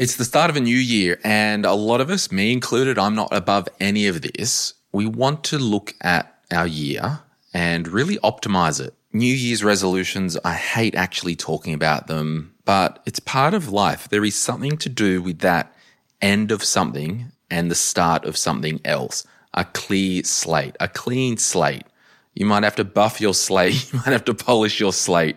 It's the start of a new year, and a lot of us, me included, I'm not above any of this. We want to look at our year and really optimize it. New Year's resolutions, I hate actually talking about them, but it's part of life. There is something to do with that end of something and the start of something else. A clear slate, a clean slate. You might have to buff your slate. You might have to polish your slate.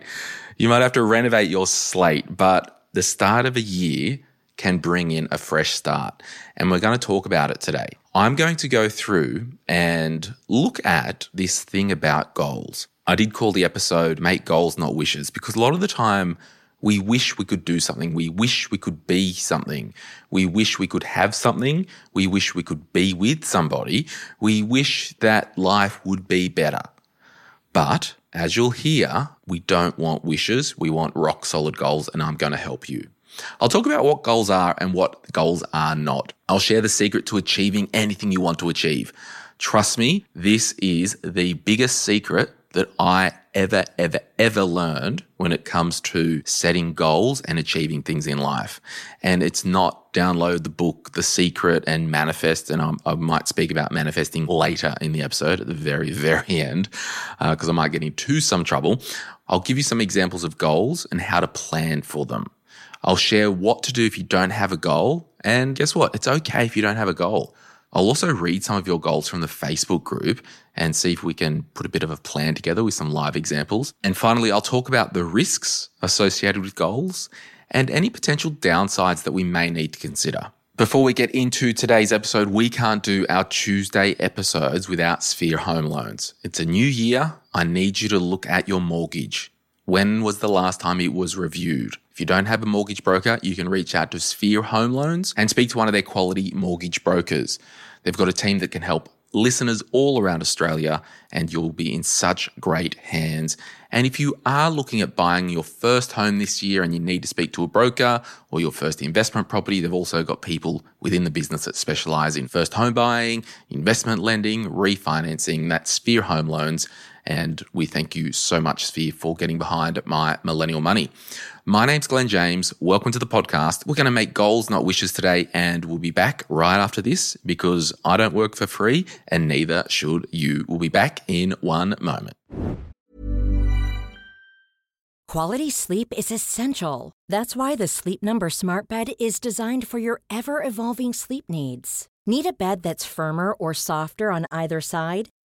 You might have to renovate your slate, but the start of a year can bring in a fresh start. And we're going to talk about it today. I'm going to go through and look at this thing about goals. I did call the episode Make Goals Not Wishes because a lot of the time we wish we could do something. We wish we could be something. We wish we could have something. We wish we could be with somebody. We wish that life would be better. But as you'll hear, we don't want wishes. We want rock solid goals, and I'm going to help you. I'll talk about what goals are and what goals are not. I'll share the secret to achieving anything you want to achieve. Trust me, this is the biggest secret that I ever, ever, ever learned when it comes to setting goals and achieving things in life. And it's not download the book, The Secret, and manifest. And I'm, i might speak about manifesting later in the episode at the very, very end, because uh, I might get into some trouble. I'll give you some examples of goals and how to plan for them. I'll share what to do if you don't have a goal. And guess what? It's okay if you don't have a goal. I'll also read some of your goals from the Facebook group and see if we can put a bit of a plan together with some live examples. And finally, I'll talk about the risks associated with goals and any potential downsides that we may need to consider. Before we get into today's episode, we can't do our Tuesday episodes without Sphere Home Loans. It's a new year. I need you to look at your mortgage. When was the last time it was reviewed? If you don't have a mortgage broker, you can reach out to Sphere Home Loans and speak to one of their quality mortgage brokers. They've got a team that can help listeners all around Australia, and you'll be in such great hands. And if you are looking at buying your first home this year and you need to speak to a broker or your first investment property, they've also got people within the business that specialize in first home buying, investment lending, refinancing, that's Sphere Home Loans. And we thank you so much, Sphere, for getting behind my millennial money. My name's Glen James. Welcome to the podcast. We're going to make goals, not wishes today, and we'll be back right after this because I don't work for free and neither should you. We'll be back in one moment. Quality sleep is essential. That's why the Sleep Number Smart Bed is designed for your ever evolving sleep needs. Need a bed that's firmer or softer on either side?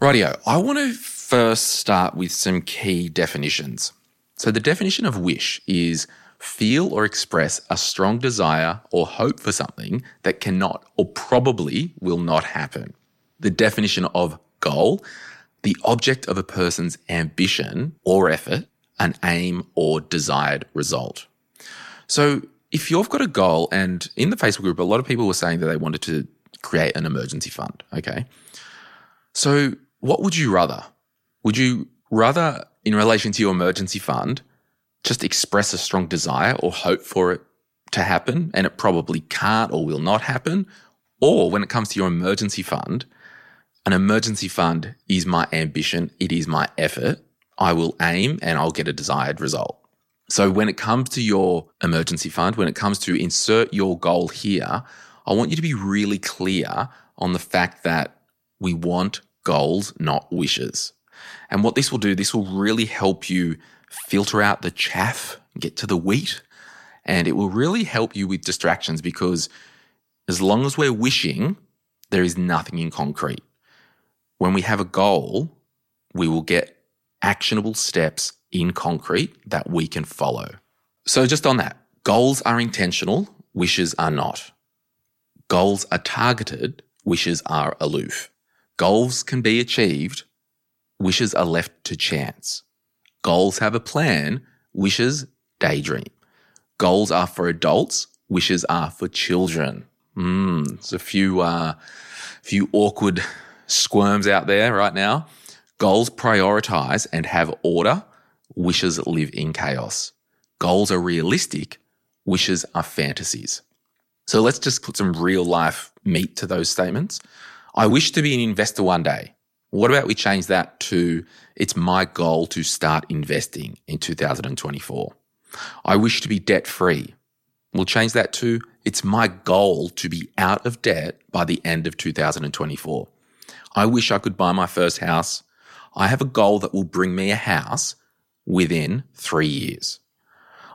Rightio, I want to first start with some key definitions. So, the definition of wish is feel or express a strong desire or hope for something that cannot or probably will not happen. The definition of goal, the object of a person's ambition or effort, an aim or desired result. So, if you've got a goal, and in the Facebook group, a lot of people were saying that they wanted to create an emergency fund, okay? So, what would you rather? Would you rather, in relation to your emergency fund, just express a strong desire or hope for it to happen and it probably can't or will not happen? Or when it comes to your emergency fund, an emergency fund is my ambition, it is my effort. I will aim and I'll get a desired result. So when it comes to your emergency fund, when it comes to insert your goal here, I want you to be really clear on the fact that we want goals, not wishes. And what this will do, this will really help you filter out the chaff, get to the wheat, and it will really help you with distractions because as long as we're wishing, there is nothing in concrete. When we have a goal, we will get actionable steps in concrete that we can follow. So, just on that, goals are intentional, wishes are not. Goals are targeted, wishes are aloof. Goals can be achieved, wishes are left to chance. Goals have a plan, wishes daydream. Goals are for adults, wishes are for children. Mm, there's a few, uh, few awkward squirms out there right now. Goals prioritize and have order. Wishes live in chaos. Goals are realistic. Wishes are fantasies. So let's just put some real life meat to those statements. I wish to be an investor one day. What about we change that to it's my goal to start investing in 2024? I wish to be debt free. We'll change that to it's my goal to be out of debt by the end of 2024. I wish I could buy my first house. I have a goal that will bring me a house within three years.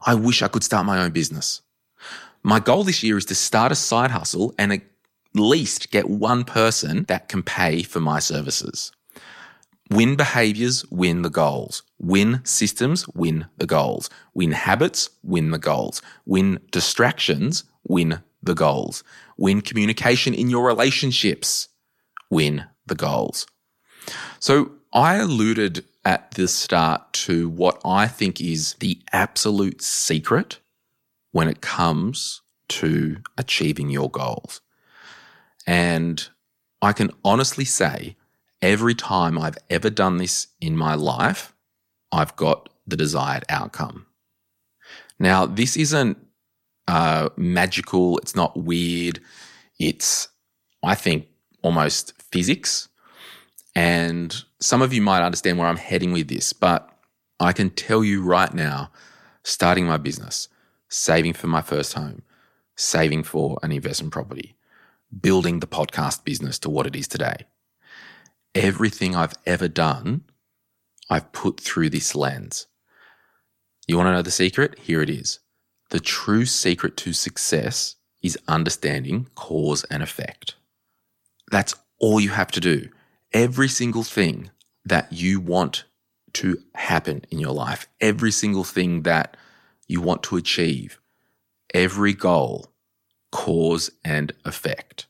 I wish I could start my own business. My goal this year is to start a side hustle and least get one person that can pay for my services. Win behaviors, win the goals. Win systems, win the goals. Win habits, win the goals. Win distractions, win the goals. Win communication in your relationships, win the goals. So I alluded at the start to what I think is the absolute secret when it comes to achieving your goals. And I can honestly say, every time I've ever done this in my life, I've got the desired outcome. Now, this isn't uh, magical, it's not weird. It's, I think, almost physics. And some of you might understand where I'm heading with this, but I can tell you right now starting my business, saving for my first home, saving for an investment property, building the podcast business to what it is today. Everything I've ever done, I've put through this lens. You want to know the secret? Here it is. The true secret to success is understanding cause and effect. That's all you have to do. Every single thing that you want to happen in your life, every single thing that you want to achieve, every goal, cause and effect.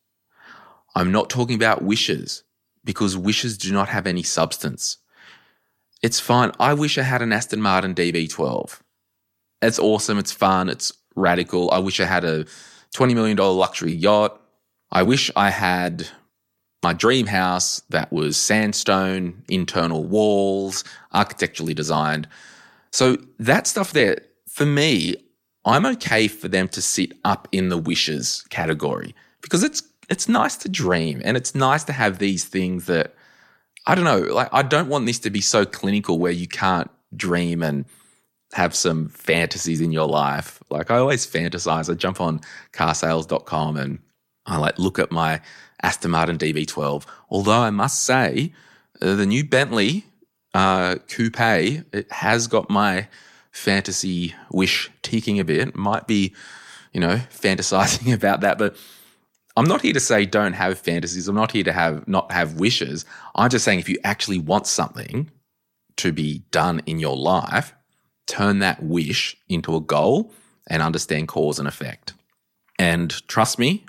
I'm not talking about wishes because wishes do not have any substance. It's fine. I wish I had an Aston Martin DB12. It's awesome. It's fun. It's radical. I wish I had a $20 million luxury yacht. I wish I had my dream house that was sandstone, internal walls, architecturally designed. So that stuff there, for me, I'm okay for them to sit up in the wishes category because it's it's nice to dream and it's nice to have these things that I don't know, like I don't want this to be so clinical where you can't dream and have some fantasies in your life. Like I always fantasize. I jump on carsales.com and I like look at my Aston Martin DB12. Although I must say, uh, the new Bentley uh, coupe it has got my fantasy wish ticking a bit. Might be, you know, fantasizing about that, but I'm not here to say don't have fantasies. I'm not here to have not have wishes. I'm just saying if you actually want something to be done in your life, turn that wish into a goal and understand cause and effect. And trust me,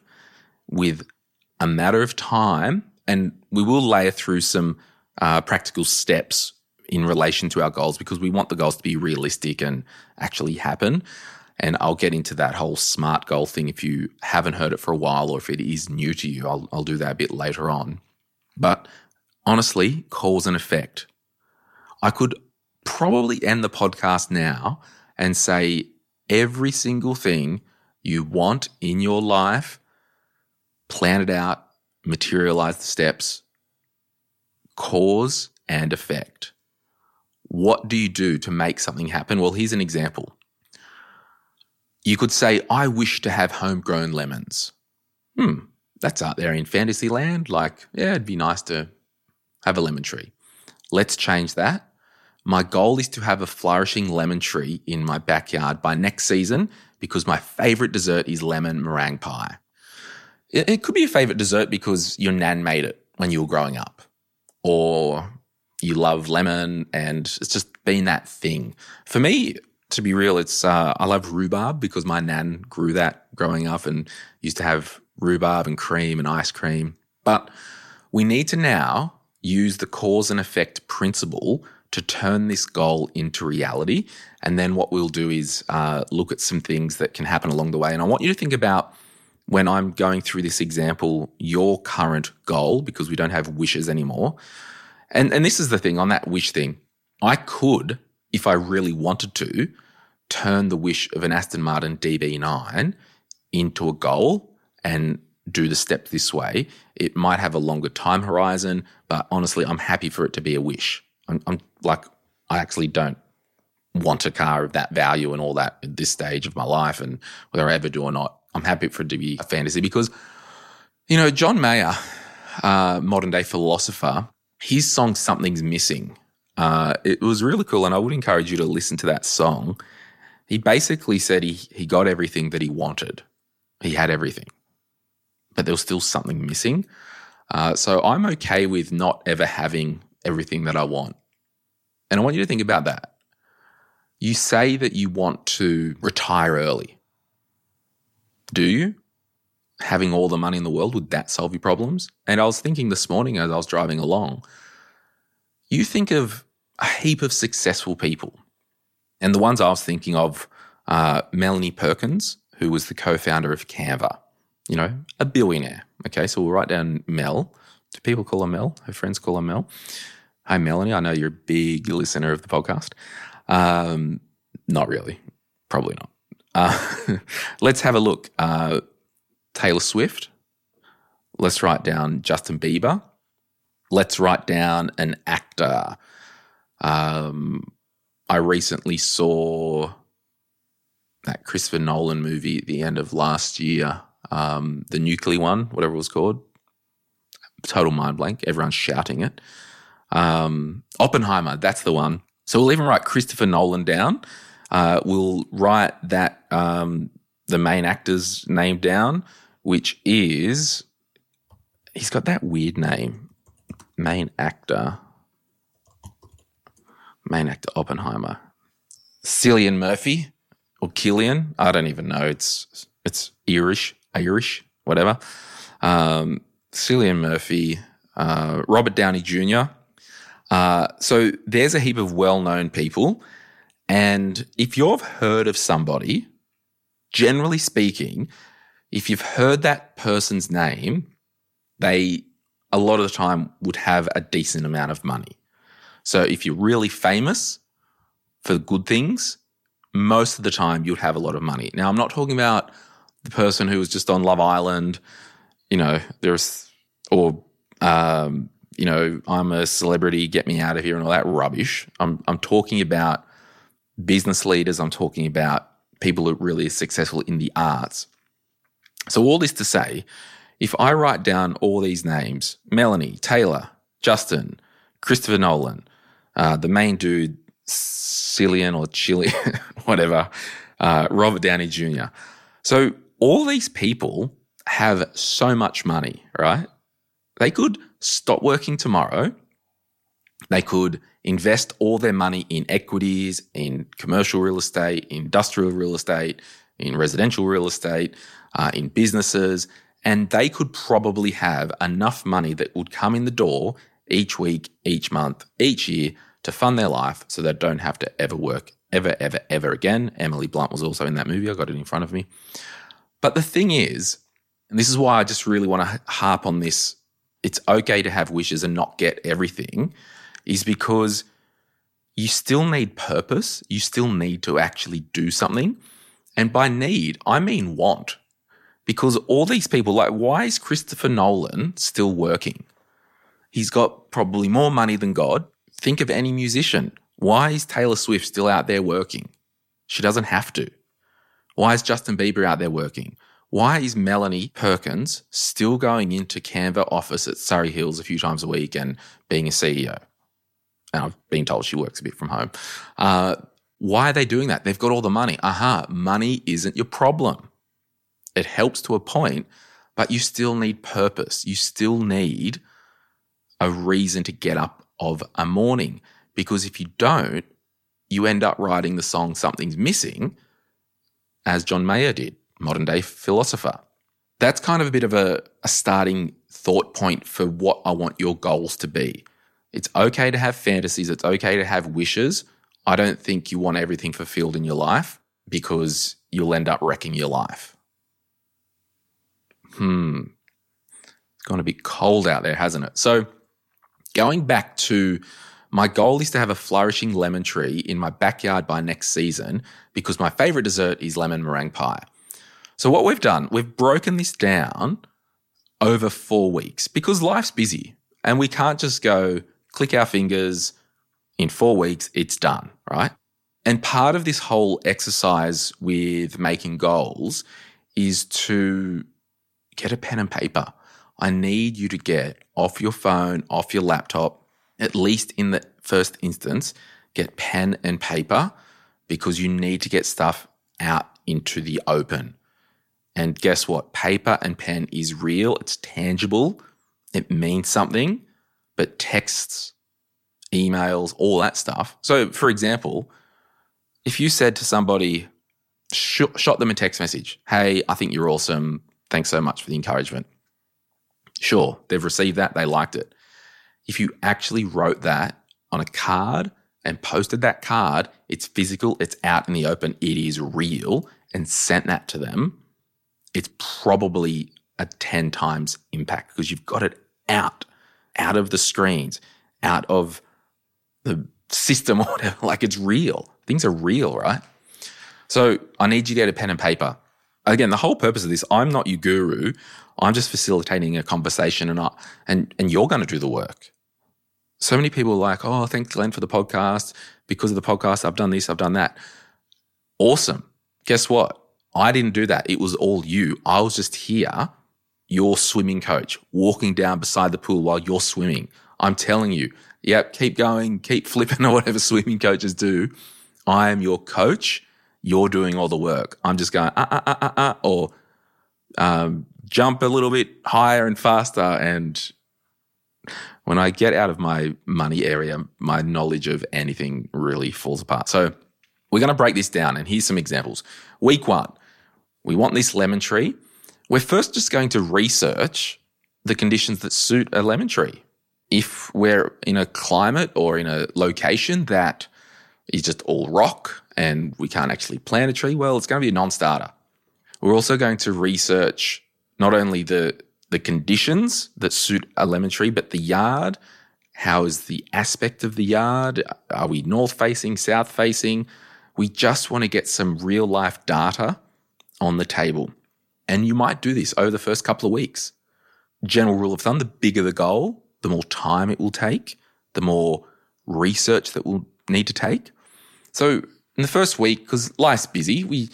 with a matter of time, and we will layer through some uh, practical steps in relation to our goals because we want the goals to be realistic and actually happen. And I'll get into that whole smart goal thing if you haven't heard it for a while or if it is new to you. I'll, I'll do that a bit later on. But honestly, cause and effect. I could probably end the podcast now and say every single thing you want in your life plan it out, materialize the steps, cause and effect. What do you do to make something happen? Well, here's an example. You could say, I wish to have homegrown lemons. Hmm, that's out there in fantasy land. Like, yeah, it'd be nice to have a lemon tree. Let's change that. My goal is to have a flourishing lemon tree in my backyard by next season because my favorite dessert is lemon meringue pie. It, could be a favorite dessert because your nan made it when you were growing up, or you love lemon and it's just been that thing. For me, to be real, it's uh, I love rhubarb because my nan grew that growing up and used to have rhubarb and cream and ice cream. But we need to now use the cause and effect principle to turn this goal into reality. And then what we'll do is uh, look at some things that can happen along the way. And I want you to think about when I'm going through this example, your current goal, because we don't have wishes anymore. And, and this is the thing on that wish thing. I could, if I really wanted to, turn the wish of an Aston Martin DB9 into a goal and do the step this way. It might have a longer time horizon, but honestly, I'm happy for it to be a wish. I'm, I'm like, I actually don't want a car of that value and all that at this stage of my life and whether I ever do or not. I'm happy for it to be a fantasy because, you know, John Mayer, uh, modern day philosopher, his song Something's Missing. Uh, it was really cool, and I would encourage you to listen to that song. He basically said he, he got everything that he wanted, he had everything, but there was still something missing. Uh, so I'm okay with not ever having everything that I want. And I want you to think about that. You say that you want to retire early. Do you? Having all the money in the world, would that solve your problems? And I was thinking this morning as I was driving along, you think of a heap of successful people. And the ones I was thinking of, uh, Melanie Perkins, who was the co founder of Canva, you know, a billionaire. Okay, so we'll write down Mel. Do people call her Mel? Her friends call her Mel. Hi, Melanie. I know you're a big listener of the podcast. Um, not really. Probably not. Uh, let's have a look. Uh, Taylor Swift. Let's write down Justin Bieber. Let's write down an actor. Um, I recently saw that Christopher Nolan movie at the end of last year, um, the nuclear one, whatever it was called. Total mind blank. Everyone's shouting it. Um, Oppenheimer, that's the one. So we'll even write Christopher Nolan down. Uh, we'll write that um, the main actor's name down, which is he's got that weird name, main actor, main actor Oppenheimer, Cillian Murphy or Killian. I don't even know. It's it's Irish, Irish, whatever. Um, Cillian Murphy, uh, Robert Downey Jr. Uh, so there's a heap of well-known people, and if you've heard of somebody, generally speaking, if you've heard that person's name, they a lot of the time would have a decent amount of money. So if you're really famous for good things, most of the time you'd have a lot of money. Now I'm not talking about the person who was just on Love Island, you know, there's or um, you know, I'm a celebrity, get me out of here and all that rubbish. I'm I'm talking about business leaders, I'm talking about people who are really successful in the arts. So all this to say, if I write down all these names, Melanie, Taylor, Justin, Christopher Nolan, uh, the main dude, Cillian or Chili, whatever, uh, Robert Downey Jr. So all these people have so much money, right? They could stop working tomorrow. They could invest all their money in equities, in commercial real estate, industrial real estate, in residential real estate, uh, in businesses, and they could probably have enough money that would come in the door each week, each month, each year to fund their life so they don't have to ever work ever, ever, ever again. Emily Blunt was also in that movie. I got it in front of me. But the thing is, and this is why I just really want to harp on this it's okay to have wishes and not get everything is because you still need purpose. You still need to actually do something. And by need, I mean want. Because all these people, like, why is Christopher Nolan still working? He's got probably more money than God. Think of any musician. Why is Taylor Swift still out there working? She doesn't have to. Why is Justin Bieber out there working? Why is Melanie Perkins still going into Canva office at Surry Hills a few times a week and being a CEO? And I've been told she works a bit from home. Uh, why are they doing that? They've got all the money. Aha, uh-huh, money isn't your problem. It helps to a point, but you still need purpose. You still need a reason to get up of a morning. Because if you don't, you end up writing the song Something's Missing, as John Mayer did modern day philosopher. That's kind of a bit of a, a starting thought point for what I want your goals to be. It's okay to have fantasies. It's okay to have wishes. I don't think you want everything fulfilled in your life because you'll end up wrecking your life. Hmm. it's going to be cold out there, hasn't it? So, going back to my goal is to have a flourishing lemon tree in my backyard by next season because my favorite dessert is lemon meringue pie. So, what we've done, we've broken this down over four weeks because life's busy and we can't just go click our fingers in four weeks, it's done, right? And part of this whole exercise with making goals is to get a pen and paper. I need you to get off your phone, off your laptop, at least in the first instance, get pen and paper because you need to get stuff out into the open. And guess what? Paper and pen is real, it's tangible, it means something, but texts, emails, all that stuff. So, for example, if you said to somebody, sh- shot them a text message, hey, I think you're awesome. Thanks so much for the encouragement. Sure, they've received that, they liked it. If you actually wrote that on a card and posted that card, it's physical, it's out in the open, it is real, and sent that to them, it's probably a 10 times impact because you've got it out, out of the screens, out of the system or whatever. Like it's real. Things are real, right? So I need you to get a pen and paper. Again, the whole purpose of this, I'm not your guru. I'm just facilitating a conversation and I, and and you're going to do the work. So many people are like, "Oh, thanks Glen for the podcast. Because of the podcast, I've done this, I've done that." Awesome. Guess what? I didn't do that. It was all you. I was just here, your swimming coach, walking down beside the pool while you're swimming. I'm telling you, yep, keep going, keep flipping or whatever swimming coaches do. I am your coach. You're doing all the work. I'm just going, ah, ah, ah, ah, ah, or um, jump a little bit higher and faster. And when I get out of my money area, my knowledge of anything really falls apart. So we're going to break this down. And here's some examples. Week one, we want this lemon tree. We're first just going to research the conditions that suit a lemon tree. If we're in a climate or in a location that is just all rock and we can't actually plant a tree, well, it's going to be a non starter. We're also going to research not only the, the conditions that suit a lemon tree, but the yard. How is the aspect of the yard? Are we north facing, south facing? We just want to get some real life data on the table. And you might do this over the first couple of weeks. General rule of thumb the bigger the goal, the more time it will take, the more research that we'll need to take. So, in the first week, because life's busy, we,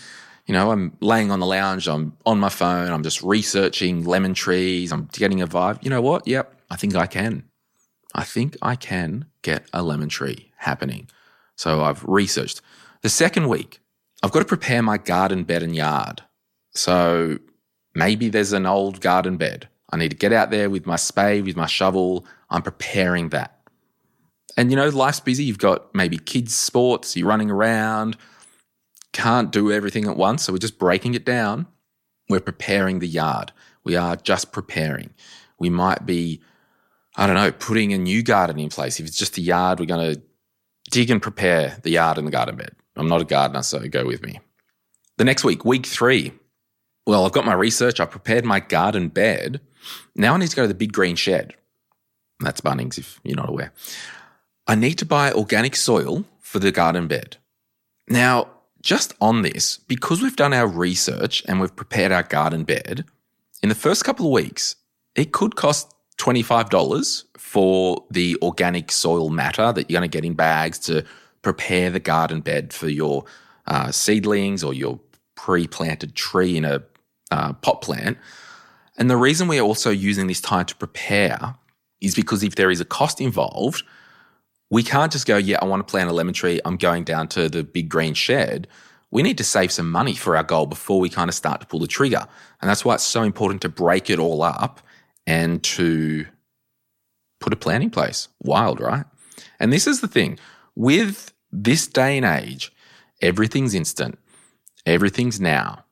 you know, I'm laying on the lounge, I'm on my phone, I'm just researching lemon trees, I'm getting a vibe. You know what? Yep, I think I can. I think I can get a lemon tree happening. So, I've researched. The second week, I've got to prepare my garden bed and yard. So maybe there's an old garden bed. I need to get out there with my spade, with my shovel. I'm preparing that. And you know, life's busy. You've got maybe kids' sports, you're running around, can't do everything at once. So we're just breaking it down. We're preparing the yard. We are just preparing. We might be, I don't know, putting a new garden in place. If it's just a yard, we're going to dig and prepare the yard and the garden bed. I'm not a gardener, so go with me. The next week, week three. Well, I've got my research, I've prepared my garden bed. Now I need to go to the big green shed. That's Bunnings, if you're not aware. I need to buy organic soil for the garden bed. Now, just on this, because we've done our research and we've prepared our garden bed, in the first couple of weeks, it could cost $25 for the organic soil matter that you're going to get in bags to prepare the garden bed for your uh, seedlings or your pre planted tree in a uh, pot plant. And the reason we're also using this time to prepare is because if there is a cost involved, we can't just go, yeah, I want to plant a lemon tree. I'm going down to the big green shed. We need to save some money for our goal before we kind of start to pull the trigger. And that's why it's so important to break it all up and to put a plan in place. Wild, right? And this is the thing with this day and age, everything's instant, everything's now.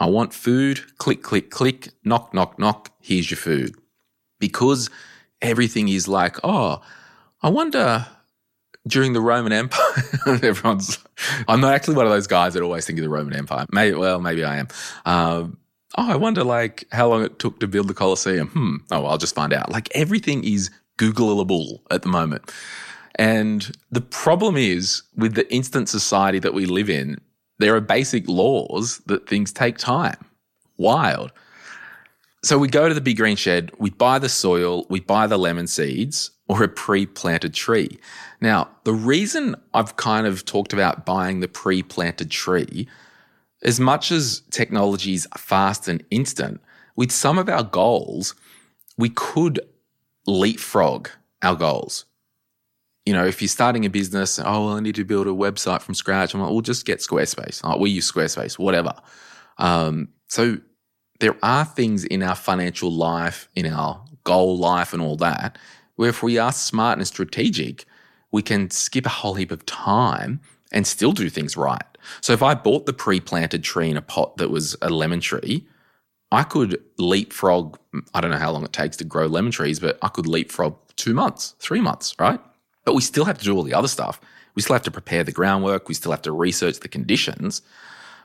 I want food, click, click, click, knock, knock, knock, here's your food. Because everything is like, oh, I wonder during the Roman Empire, everyone's, I'm not actually one of those guys that always think of the Roman Empire. Maybe, well, maybe I am. Um, oh, I wonder like how long it took to build the Colosseum. Hmm. Oh, well, I'll just find out. Like everything is Googleable at the moment. And the problem is with the instant society that we live in, there are basic laws that things take time. Wild. So we go to the big green shed, we buy the soil, we buy the lemon seeds or a pre planted tree. Now, the reason I've kind of talked about buying the pre planted tree, as much as technology is fast and instant, with some of our goals, we could leapfrog our goals you know, if you're starting a business, oh, well, I need to build a website from scratch. I'm like, we'll just get Squarespace. Like, we use Squarespace, whatever. Um, so there are things in our financial life, in our goal life, and all that, where if we are smart and strategic, we can skip a whole heap of time and still do things right. So if I bought the pre planted tree in a pot that was a lemon tree, I could leapfrog, I don't know how long it takes to grow lemon trees, but I could leapfrog two months, three months, right? But we still have to do all the other stuff. We still have to prepare the groundwork. We still have to research the conditions.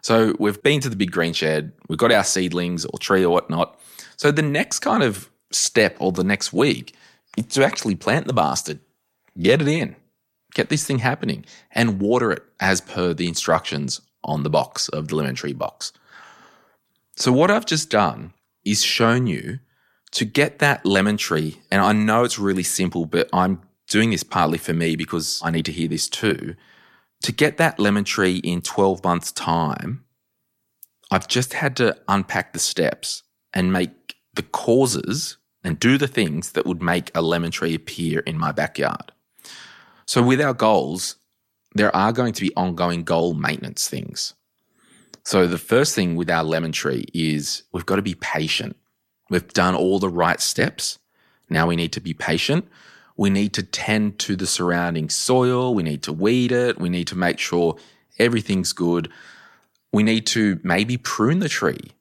So we've been to the big green shed. We've got our seedlings or tree or whatnot. So the next kind of step or the next week to actually plant the bastard, get it in, get this thing happening, and water it as per the instructions on the box of the lemon tree box. So what I've just done is shown you to get that lemon tree, and I know it's really simple, but I'm doing this partly for me because I need to hear this too. To get that lemon tree in 12 months' time, I've just had to unpack the steps and make the causes and do the things that would make a lemon tree appear in my backyard. So, with our goals, there are going to be ongoing goal maintenance things. So, the first thing with our lemon tree is we've got to be patient. We've done all the right steps. Now we need to be patient. We need to tend to the surrounding soil. We need to weed it. We need to make sure everything's good. We need to maybe prune the tree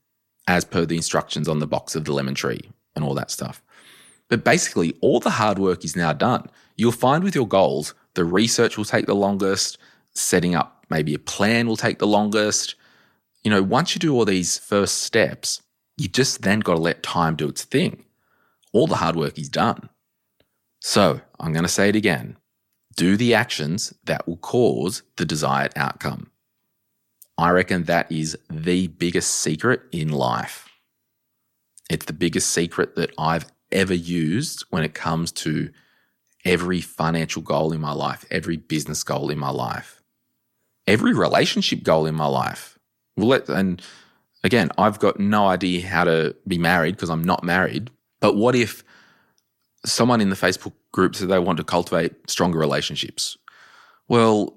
as per the instructions on the box of the lemon tree and all that stuff. But basically, all the hard work is now done. You'll find with your goals, the research will take the longest, setting up maybe a plan will take the longest. You know, once you do all these first steps, you just then got to let time do its thing. All the hard work is done. So I'm going to say it again do the actions that will cause the desired outcome. I reckon that is the biggest secret in life. It's the biggest secret that I've ever used when it comes to every financial goal in my life, every business goal in my life, every relationship goal in my life. Well, and again, I've got no idea how to be married because I'm not married. But what if someone in the Facebook group said they want to cultivate stronger relationships. Well,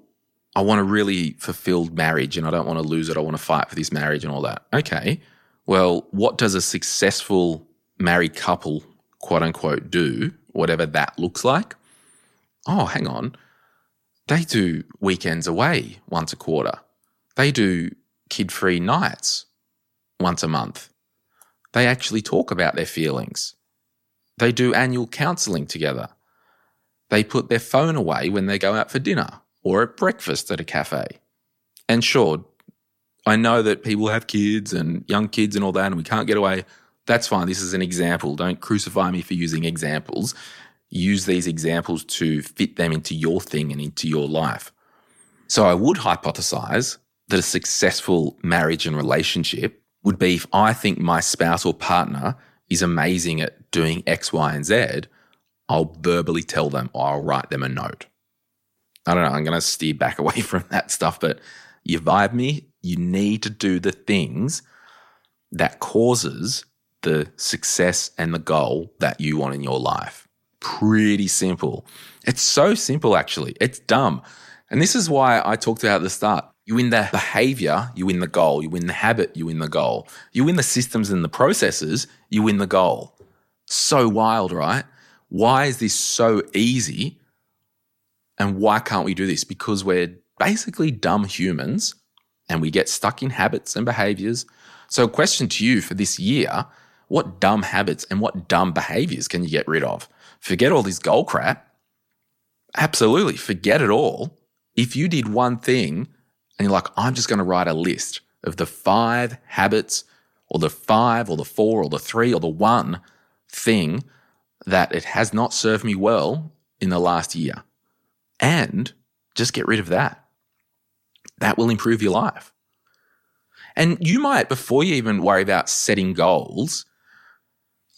I want a really fulfilled marriage and I don't want to lose it. I want to fight for this marriage and all that. Okay. Well, what does a successful married couple, quote unquote, do, whatever that looks like? Oh, hang on. They do weekends away once a quarter. They do kid free nights once a month. They actually talk about their feelings. They do annual counseling together. They put their phone away when they go out for dinner or at breakfast at a cafe. And sure, I know that people have kids and young kids and all that, and we can't get away. That's fine. This is an example. Don't crucify me for using examples. Use these examples to fit them into your thing and into your life. So I would hypothesize that a successful marriage and relationship would be if I think my spouse or partner is amazing at doing X, Y, and Z, I'll verbally tell them or I'll write them a note. I don't know, I'm going to steer back away from that stuff, but you vibe me, you need to do the things that causes the success and the goal that you want in your life. Pretty simple. It's so simple, actually. It's dumb. And this is why I talked about at the start. You win the behavior, you win the goal. You win the habit, you win the goal. You win the systems and the processes, you win the goal. So wild, right? Why is this so easy? And why can't we do this? Because we're basically dumb humans and we get stuck in habits and behaviors. So, a question to you for this year what dumb habits and what dumb behaviors can you get rid of? Forget all this goal crap. absolutely forget it all. If you did one thing and you're like, I'm just going to write a list of the five habits or the five or the four or the three or the one thing that it has not served me well in the last year. And just get rid of that. That will improve your life. And you might, before you even worry about setting goals,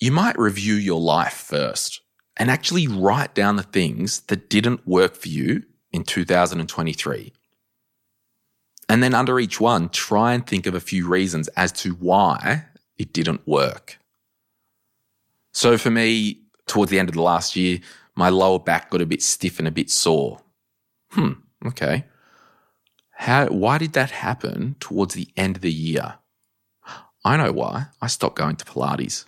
you might review your life first and actually write down the things that didn't work for you in 2023. And then under each one, try and think of a few reasons as to why it didn't work. So for me, towards the end of the last year, my lower back got a bit stiff and a bit sore. Hmm, okay. How, why did that happen towards the end of the year? I know why. I stopped going to Pilates.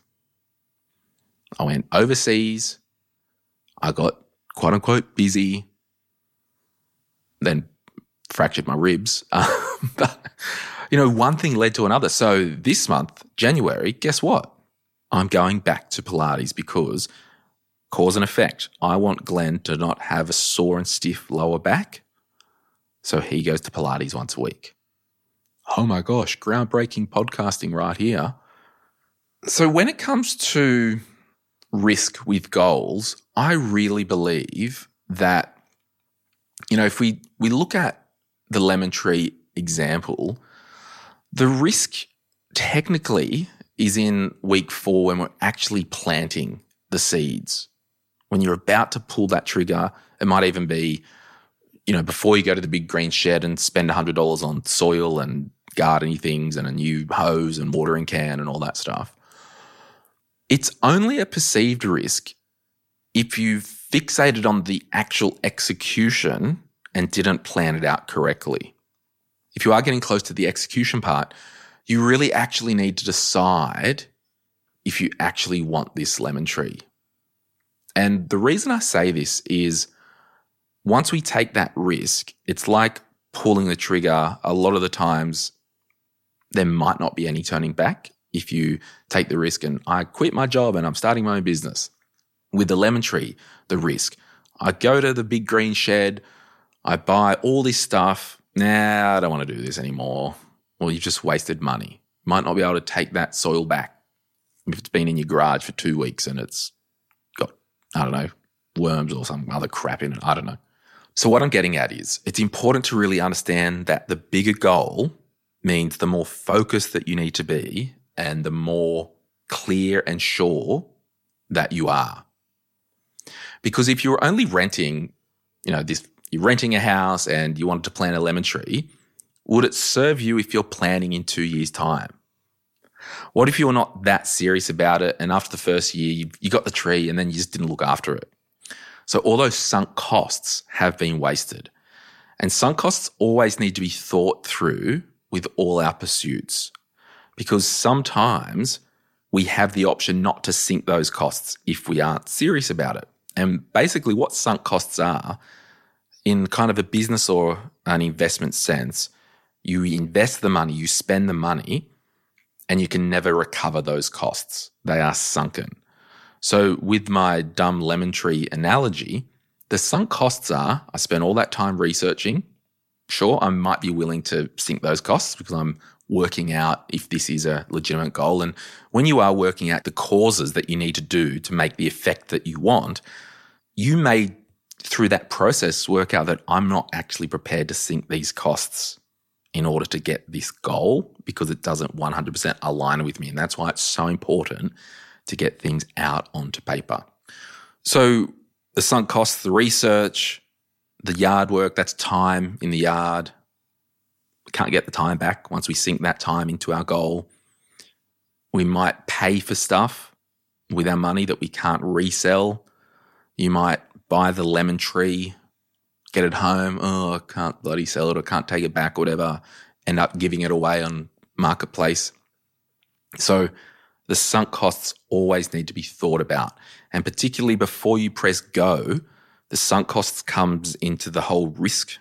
I went overseas. I got quote unquote busy, then fractured my ribs. but, you know, one thing led to another. So this month, January, guess what? I'm going back to Pilates because cause and effect. I want Glen to not have a sore and stiff lower back. So he goes to Pilates once a week. Oh my gosh, groundbreaking podcasting right here. So when it comes to risk with goals, I really believe that, you know, if we, we look at the lemon tree example, the risk technically is in week four when we're actually planting the seeds. When you're about to pull that trigger, it might even be, you know, before you go to the big green shed and spend $100 on soil and gardening things and a new hose and watering can and all that stuff. It's only a perceived risk if you fixated on the actual execution and didn't plan it out correctly. If you are getting close to the execution part, you really actually need to decide if you actually want this lemon tree. And the reason I say this is once we take that risk, it's like pulling the trigger. A lot of the times, there might not be any turning back if you take the risk and I quit my job and I'm starting my own business. With the lemon tree, the risk. I go to the big green shed, I buy all this stuff. Nah, I don't want to do this anymore. Well, you've just wasted money. Might not be able to take that soil back if it's been in your garage for two weeks and it's got, I don't know, worms or some other crap in it. I don't know. So, what I'm getting at is it's important to really understand that the bigger goal means the more focused that you need to be and the more clear and sure that you are. Because if you're only renting, you know, this, you're renting a house and you wanted to plant a lemon tree, would it serve you if you're planning in two years' time? What if you're not that serious about it and after the first year you, you got the tree and then you just didn't look after it? So all those sunk costs have been wasted. And sunk costs always need to be thought through with all our pursuits because sometimes we have the option not to sink those costs if we aren't serious about it. And basically, what sunk costs are in kind of a business or an investment sense, you invest the money, you spend the money, and you can never recover those costs. They are sunken. So, with my dumb lemon tree analogy, the sunk costs are I spent all that time researching. Sure, I might be willing to sink those costs because I'm working out if this is a legitimate goal. And when you are working out the causes that you need to do to make the effect that you want, you may, through that process, work out that I'm not actually prepared to sink these costs in order to get this goal because it doesn't 100% align with me. And that's why it's so important to get things out onto paper. So, the sunk costs, the research, the yard work, that's time in the yard. We can't get the time back once we sink that time into our goal. We might pay for stuff with our money that we can't resell. You might buy the lemon tree, get it home. Oh, I can't bloody sell it or can't take it back, or whatever. End up giving it away on marketplace. So the sunk costs always need to be thought about. And particularly before you press go, the sunk costs comes into the whole risk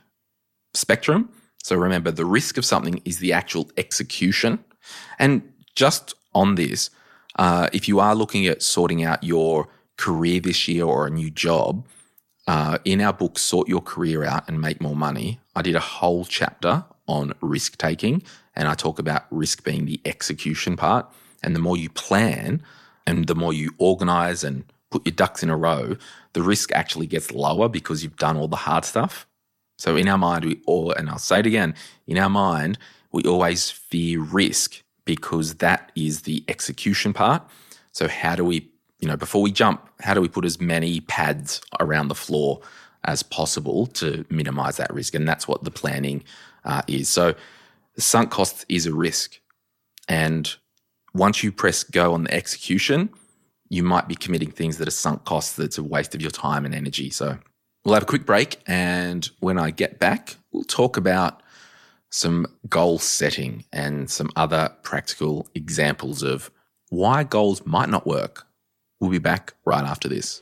spectrum. So remember, the risk of something is the actual execution. And just on this, uh, if you are looking at sorting out your career this year or a new job, uh, in our book, Sort Your Career Out and Make More Money, I did a whole chapter on risk taking. And I talk about risk being the execution part. And the more you plan and the more you organize and put your ducks in a row, the risk actually gets lower because you've done all the hard stuff. So in our mind, we all, and I'll say it again, in our mind, we always fear risk because that is the execution part. So how do we, you know, before we jump, how do we put as many pads around the floor as possible to minimize that risk? And that's what the planning uh, is. So sunk cost is a risk. And once you press go on the execution, you might be committing things that are sunk costs that's a waste of your time and energy. So we'll have a quick break. And when I get back, we'll talk about some goal setting and some other practical examples of why goals might not work. We'll be back right after this.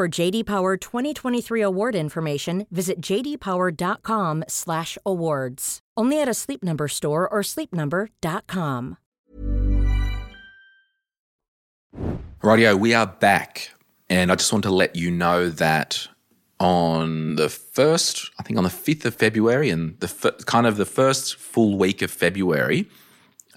For JD Power 2023 award information, visit jdpower.com/awards. Only at a Sleep Number store or sleepnumber.com. Radio, we are back. And I just want to let you know that on the first, I think on the 5th of February and the kind of the first full week of February,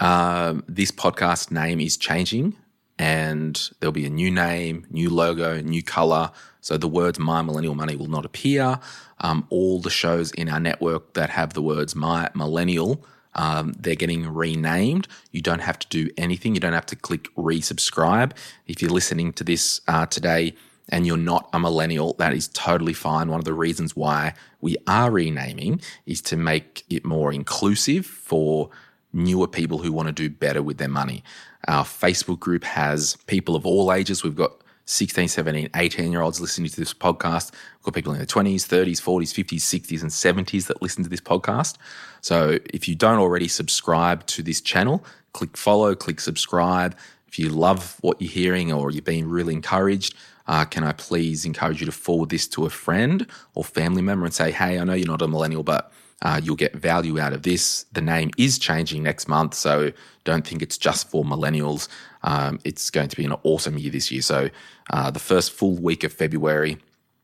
uh, this podcast name is changing and there'll be a new name, new logo, new color. So the words My Millennial Money will not appear. Um, all the shows in our network that have the words My Millennial, um, they're getting renamed. You don't have to do anything. You don't have to click resubscribe. If you're listening to this uh, today and you're not a millennial, that is totally fine. One of the reasons why we are renaming is to make it more inclusive for newer people who want to do better with their money. Our Facebook group has people of all ages. We've got 16, 17, 18 year olds listening to this podcast. We've got people in their 20s, 30s, 40s, 50s, 60s, and 70s that listen to this podcast. So if you don't already subscribe to this channel, click follow, click subscribe. If you love what you're hearing or you're being really encouraged, uh, can I please encourage you to forward this to a friend or family member and say, hey, I know you're not a millennial, but uh, you'll get value out of this. The name is changing next month, so don't think it's just for millennials. Um, it's going to be an awesome year this year. So, uh, the first full week of February,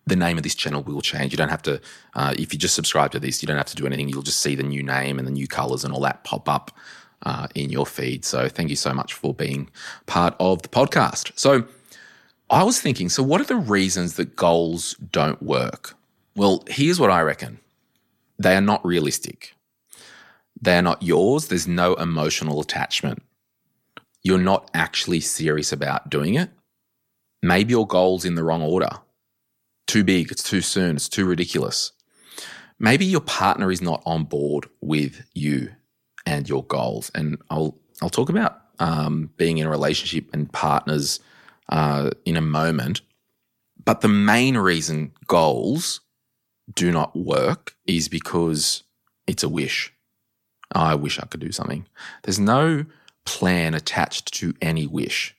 the name of this channel will change. You don't have to, uh, if you just subscribe to this, you don't have to do anything. You'll just see the new name and the new colors and all that pop up uh, in your feed. So, thank you so much for being part of the podcast. So, I was thinking, so what are the reasons that goals don't work? Well, here's what I reckon they are not realistic. They are not yours. There's no emotional attachment. You're not actually serious about doing it. Maybe your goal's in the wrong order. Too big, it's too soon, it's too ridiculous. Maybe your partner is not on board with you and your goals. And I'll I'll talk about um, being in a relationship and partners uh, in a moment. But the main reason goals do not work is because it's a wish. I wish I could do something. There's no plan attached to any wish.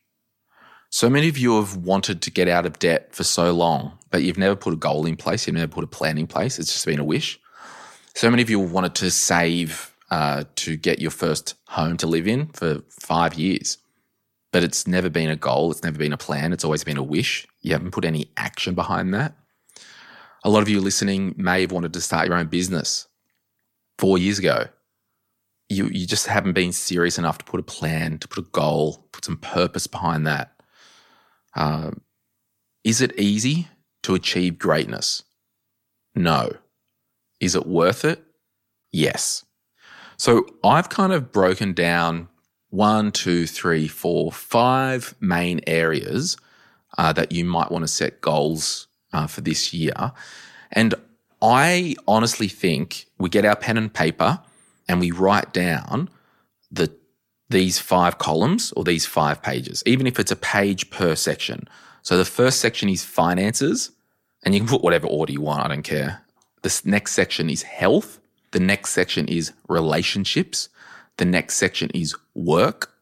So many of you have wanted to get out of debt for so long, but you've never put a goal in place, you've never put a plan in place. It's just been a wish. So many of you wanted to save uh, to get your first home to live in for five years, but it's never been a goal. It's never been a plan. It's always been a wish. You haven't put any action behind that. A lot of you listening may have wanted to start your own business four years ago. You, you just haven't been serious enough to put a plan, to put a goal, put some purpose behind that. Uh, is it easy to achieve greatness? No. Is it worth it? Yes. So I've kind of broken down one, two, three, four, five main areas uh, that you might want to set goals uh, for this year. And I honestly think we get our pen and paper and we write down the these five columns or these five pages, even if it's a page per section. So the first section is finances, and you can put whatever order you want, I don't care. The next section is health. The next section is relationships. The next section is work.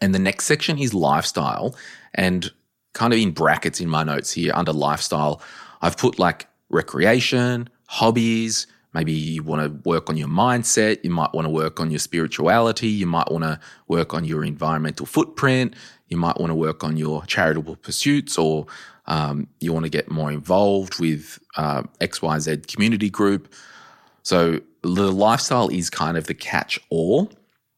And the next section is lifestyle. And kind of in brackets in my notes here under lifestyle, I've put like recreation, hobbies. Maybe you want to work on your mindset. You might want to work on your spirituality. You might want to work on your environmental footprint. You might want to work on your charitable pursuits or um, you want to get more involved with uh, XYZ community group. So the lifestyle is kind of the catch all.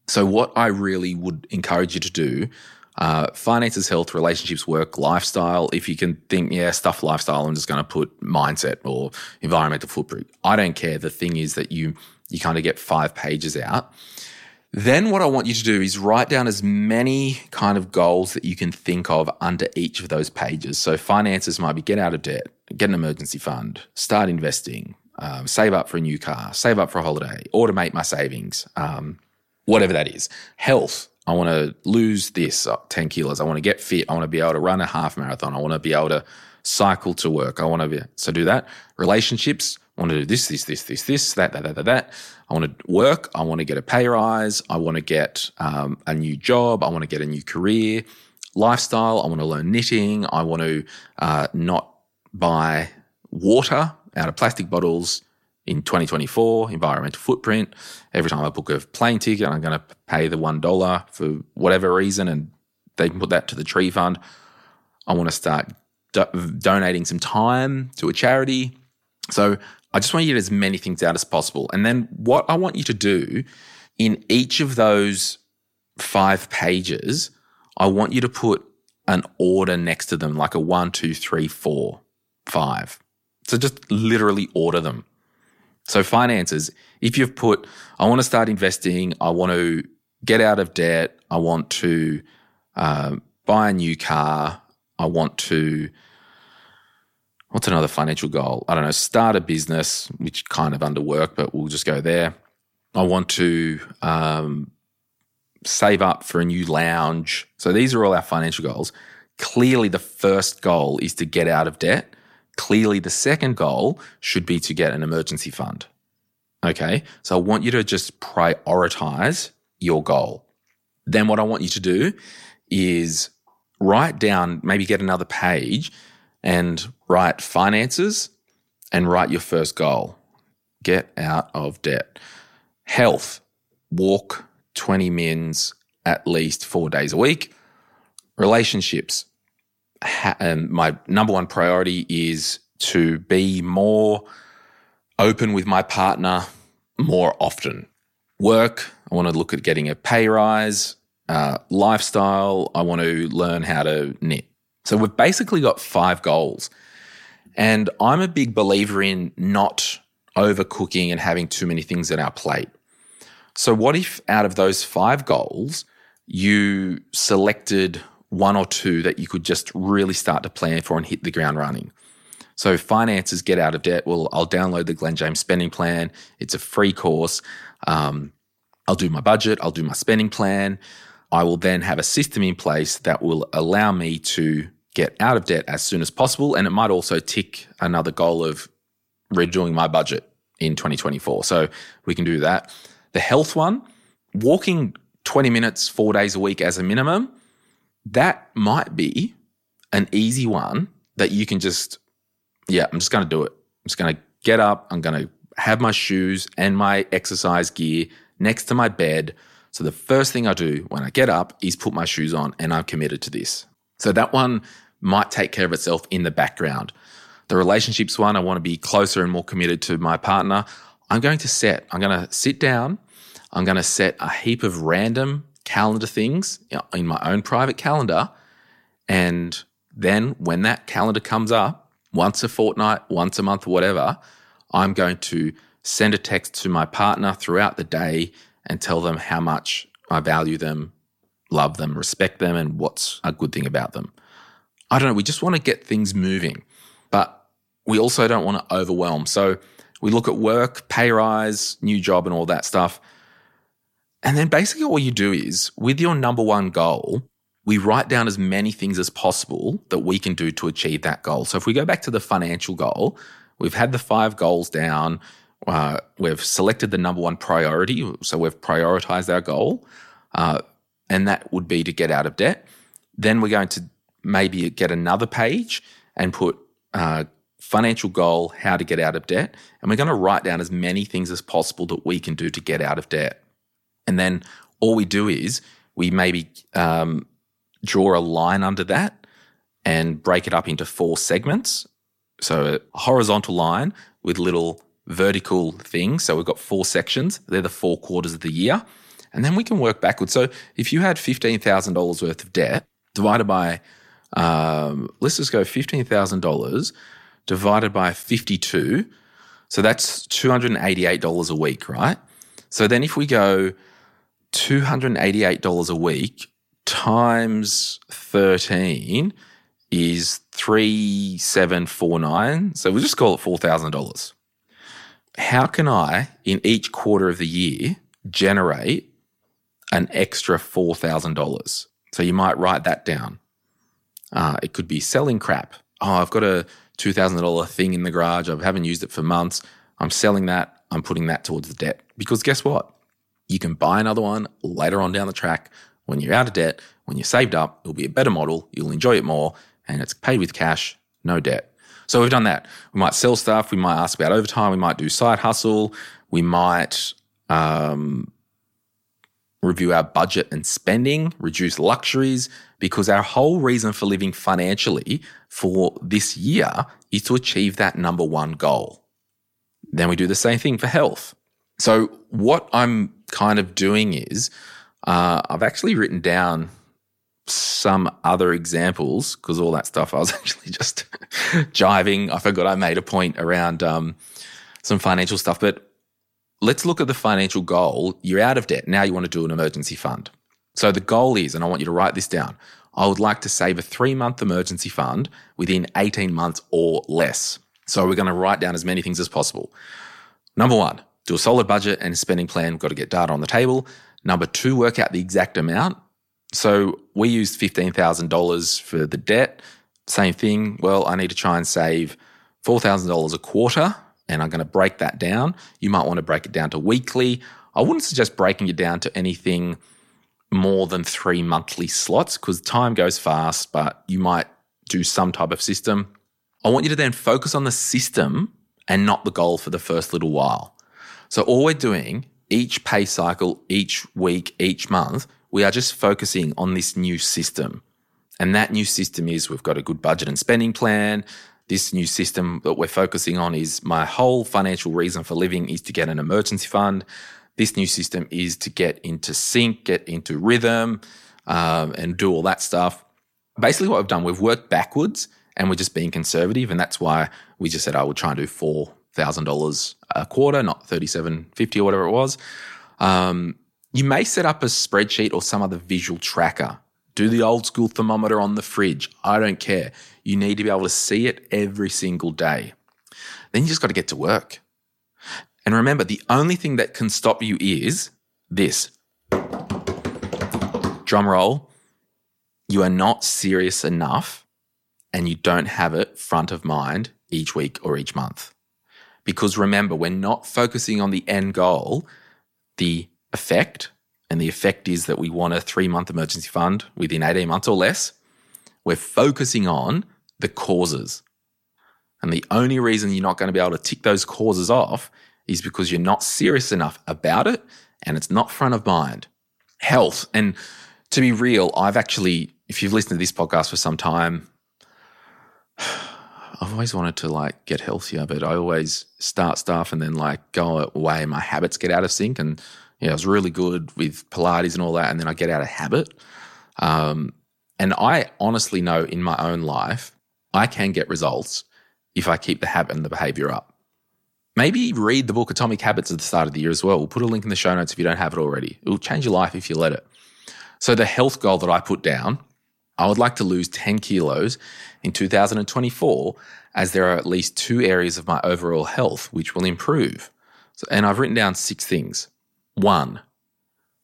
So, what I really would encourage you to do uh, finances, health, relationships, work, lifestyle. If you can think, yeah, stuff lifestyle, I'm just going to put mindset or environmental footprint. I don't care. The thing is that you you kind of get five pages out. Then what I want you to do is write down as many kind of goals that you can think of under each of those pages. So finances might be get out of debt, get an emergency fund, start investing, um, save up for a new car, save up for a holiday, automate my savings, um, whatever that is. Health, I want to lose this uh, 10 kilos. I want to get fit. I want to be able to run a half marathon. I want to be able to cycle to work. I want to be, so do that. Relationships, I want to do this, this, this, this, this, that, that, that, that, that. I want to work. I want to get a pay rise. I want to get um, a new job. I want to get a new career. Lifestyle, I want to learn knitting. I want to uh, not buy water out of plastic bottles in 2024, environmental footprint. Every time I book a plane ticket, I'm going to pay the $1 for whatever reason, and they can put that to the tree fund. I want to start do- donating some time to a charity. So I just want you to get as many things out as possible. And then what I want you to do in each of those five pages, I want you to put an order next to them, like a one, two, three, four, five. So just literally order them. So, finances, if you've put, I want to start investing, I want to get out of debt, I want to uh, buy a new car, I want to, what's another financial goal? I don't know, start a business, which kind of underwork, but we'll just go there. I want to um, save up for a new lounge. So, these are all our financial goals. Clearly, the first goal is to get out of debt Clearly, the second goal should be to get an emergency fund. Okay. So I want you to just prioritize your goal. Then what I want you to do is write down, maybe get another page and write finances and write your first goal. Get out of debt. Health, walk 20 mins at least four days a week. Relationships, ha- and my number one priority is to be more open with my partner more often. Work, I want to look at getting a pay rise. Uh, lifestyle, I want to learn how to knit. So we've basically got five goals. And I'm a big believer in not overcooking and having too many things at our plate. So, what if out of those five goals, you selected one or two that you could just really start to plan for and hit the ground running. So finances get out of debt. Well, I'll download the Glen James spending plan. It's a free course. Um, I'll do my budget. I'll do my spending plan. I will then have a system in place that will allow me to get out of debt as soon as possible. And it might also tick another goal of redoing my budget in 2024. So we can do that. The health one, walking 20 minutes, four days a week as a minimum, that might be an easy one that you can just, yeah, I'm just going to do it. I'm just going to get up. I'm going to have my shoes and my exercise gear next to my bed. So the first thing I do when I get up is put my shoes on and I'm committed to this. So that one might take care of itself in the background. The relationships one, I want to be closer and more committed to my partner. I'm going to set, I'm going to sit down, I'm going to set a heap of random calendar things in my own private calendar. And then when that calendar comes up, once a fortnight, once a month, whatever, I'm going to send a text to my partner throughout the day and tell them how much I value them, love them, respect them, and what's a good thing about them. I don't know. We just want to get things moving, but we also don't want to overwhelm. So we look at work, pay rise, new job, and all that stuff. And then basically, all you do is with your number one goal, we write down as many things as possible that we can do to achieve that goal. So if we go back to the financial goal, we've had the five goals down. Uh, we've selected the number one priority. So we've prioritized our goal. Uh, and that would be to get out of debt. Then we're going to maybe get another page and put uh, financial goal, how to get out of debt. And we're going to write down as many things as possible that we can do to get out of debt. And then all we do is we maybe um, draw a line under that and break it up into four segments. So a horizontal line with little vertical things. So we've got four sections. They're the four quarters of the year. And then we can work backwards. So if you had $15,000 worth of debt divided by, um, let's just go $15,000 divided by 52. So that's $288 a week, right? So then if we go $288 a week times 13 is 3749. So we'll just call it $4,000. How can I, in each quarter of the year, generate an extra $4,000? So you might write that down. Uh, it could be selling crap. Oh, I've got a $2,000 thing in the garage. I haven't used it for months. I'm selling that. I'm putting that towards the debt. Because guess what? You can buy another one later on down the track when you're out of debt, when you're saved up, it'll be a better model, you'll enjoy it more, and it's paid with cash, no debt. So we've done that. We might sell stuff, we might ask about overtime, we might do side hustle, we might um, review our budget and spending, reduce luxuries, because our whole reason for living financially for this year is to achieve that number one goal. Then we do the same thing for health. So, what I'm kind of doing is uh, I've actually written down some other examples because all that stuff I was actually just jiving. I forgot I made a point around um, some financial stuff, but let's look at the financial goal. You're out of debt. Now you want to do an emergency fund. So the goal is, and I want you to write this down, I would like to save a three month emergency fund within 18 months or less. So we're going to write down as many things as possible. Number one, do a solid budget and spending plan. Got to get data on the table. Number two, work out the exact amount. So we used $15,000 for the debt. Same thing. Well, I need to try and save $4,000 a quarter and I'm going to break that down. You might want to break it down to weekly. I wouldn't suggest breaking it down to anything more than three monthly slots because time goes fast, but you might do some type of system. I want you to then focus on the system and not the goal for the first little while. So all we're doing each pay cycle, each week, each month, we are just focusing on this new system. And that new system is we've got a good budget and spending plan. This new system that we're focusing on is my whole financial reason for living is to get an emergency fund. This new system is to get into sync, get into rhythm, um, and do all that stuff. Basically, what we've done, we've worked backwards and we're just being conservative. And that's why we just said, I will try and do four thousand dollars a quarter, not thirty seven fifty or whatever it was. Um, you may set up a spreadsheet or some other visual tracker. Do the old school thermometer on the fridge. I don't care. You need to be able to see it every single day. Then you just got to get to work. And remember, the only thing that can stop you is this. Drum roll. You are not serious enough and you don't have it front of mind each week or each month. Because remember, we're not focusing on the end goal, the effect, and the effect is that we want a three month emergency fund within 18 months or less. We're focusing on the causes. And the only reason you're not going to be able to tick those causes off is because you're not serious enough about it and it's not front of mind. Health. And to be real, I've actually, if you've listened to this podcast for some time, I've always wanted to like get healthier, but I always start stuff and then like go away. My habits get out of sync. And yeah, I was really good with Pilates and all that. And then I get out of habit. Um, and I honestly know in my own life, I can get results if I keep the habit and the behavior up. Maybe read the book Atomic Habits at the start of the year as well. We'll put a link in the show notes if you don't have it already. It will change your life if you let it. So, the health goal that I put down, I would like to lose 10 kilos in 2024, as there are at least two areas of my overall health which will improve. So, and I've written down six things. One,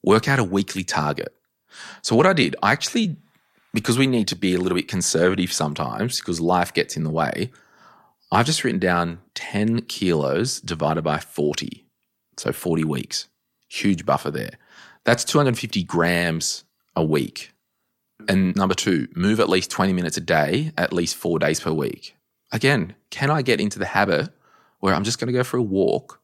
work out a weekly target. So, what I did, I actually, because we need to be a little bit conservative sometimes because life gets in the way, I've just written down 10 kilos divided by 40. So 40 weeks. Huge buffer there. That's 250 grams a week. And number two, move at least 20 minutes a day, at least four days per week. Again, can I get into the habit where I'm just going to go for a walk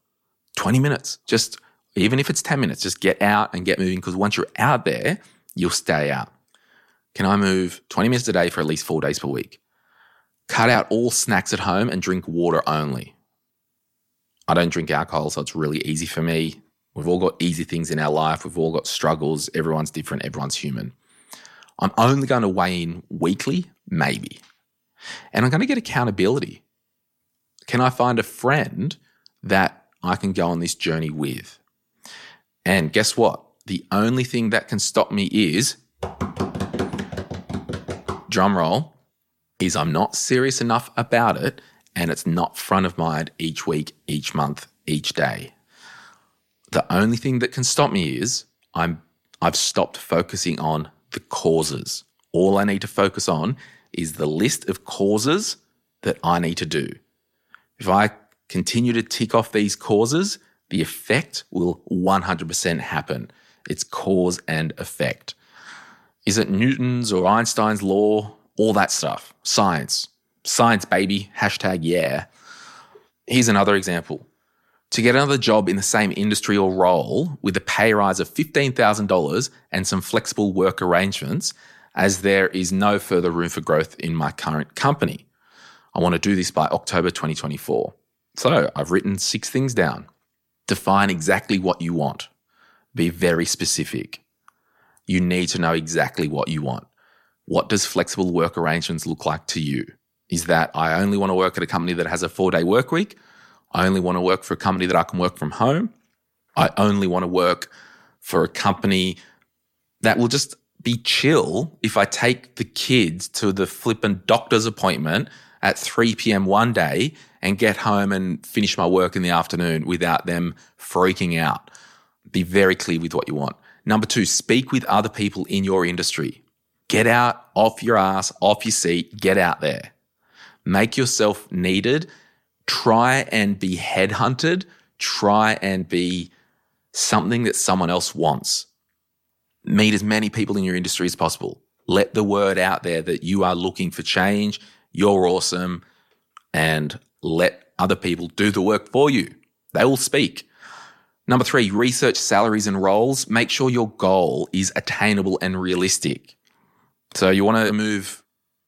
20 minutes? Just even if it's 10 minutes, just get out and get moving because once you're out there, you'll stay out. Can I move 20 minutes a day for at least four days per week? Cut out all snacks at home and drink water only. I don't drink alcohol, so it's really easy for me. We've all got easy things in our life. We've all got struggles. Everyone's different. Everyone's human. I'm only going to weigh in weekly, maybe. And I'm going to get accountability. Can I find a friend that I can go on this journey with? And guess what? The only thing that can stop me is drum roll is I'm not serious enough about it and it's not front of mind each week, each month, each day. The only thing that can stop me is I'm I've stopped focusing on the causes. All I need to focus on is the list of causes that I need to do. If I continue to tick off these causes, the effect will 100% happen. It's cause and effect. Is it Newton's or Einstein's law? all that stuff. Science. Science, baby. Hashtag yeah. Here's another example. To get another job in the same industry or role with a pay rise of $15,000 and some flexible work arrangements, as there is no further room for growth in my current company. I want to do this by October 2024. So I've written six things down. Define exactly what you want. Be very specific. You need to know exactly what you want. What does flexible work arrangements look like to you? Is that I only want to work at a company that has a four day work week? I only want to work for a company that I can work from home? I only want to work for a company that will just be chill if I take the kids to the flippant doctor's appointment at 3 p.m. one day and get home and finish my work in the afternoon without them freaking out. Be very clear with what you want. Number two, speak with other people in your industry. Get out off your ass, off your seat, get out there. Make yourself needed. Try and be headhunted. Try and be something that someone else wants. Meet as many people in your industry as possible. Let the word out there that you are looking for change, you're awesome, and let other people do the work for you. They will speak. Number three, research salaries and roles. Make sure your goal is attainable and realistic. So you want to move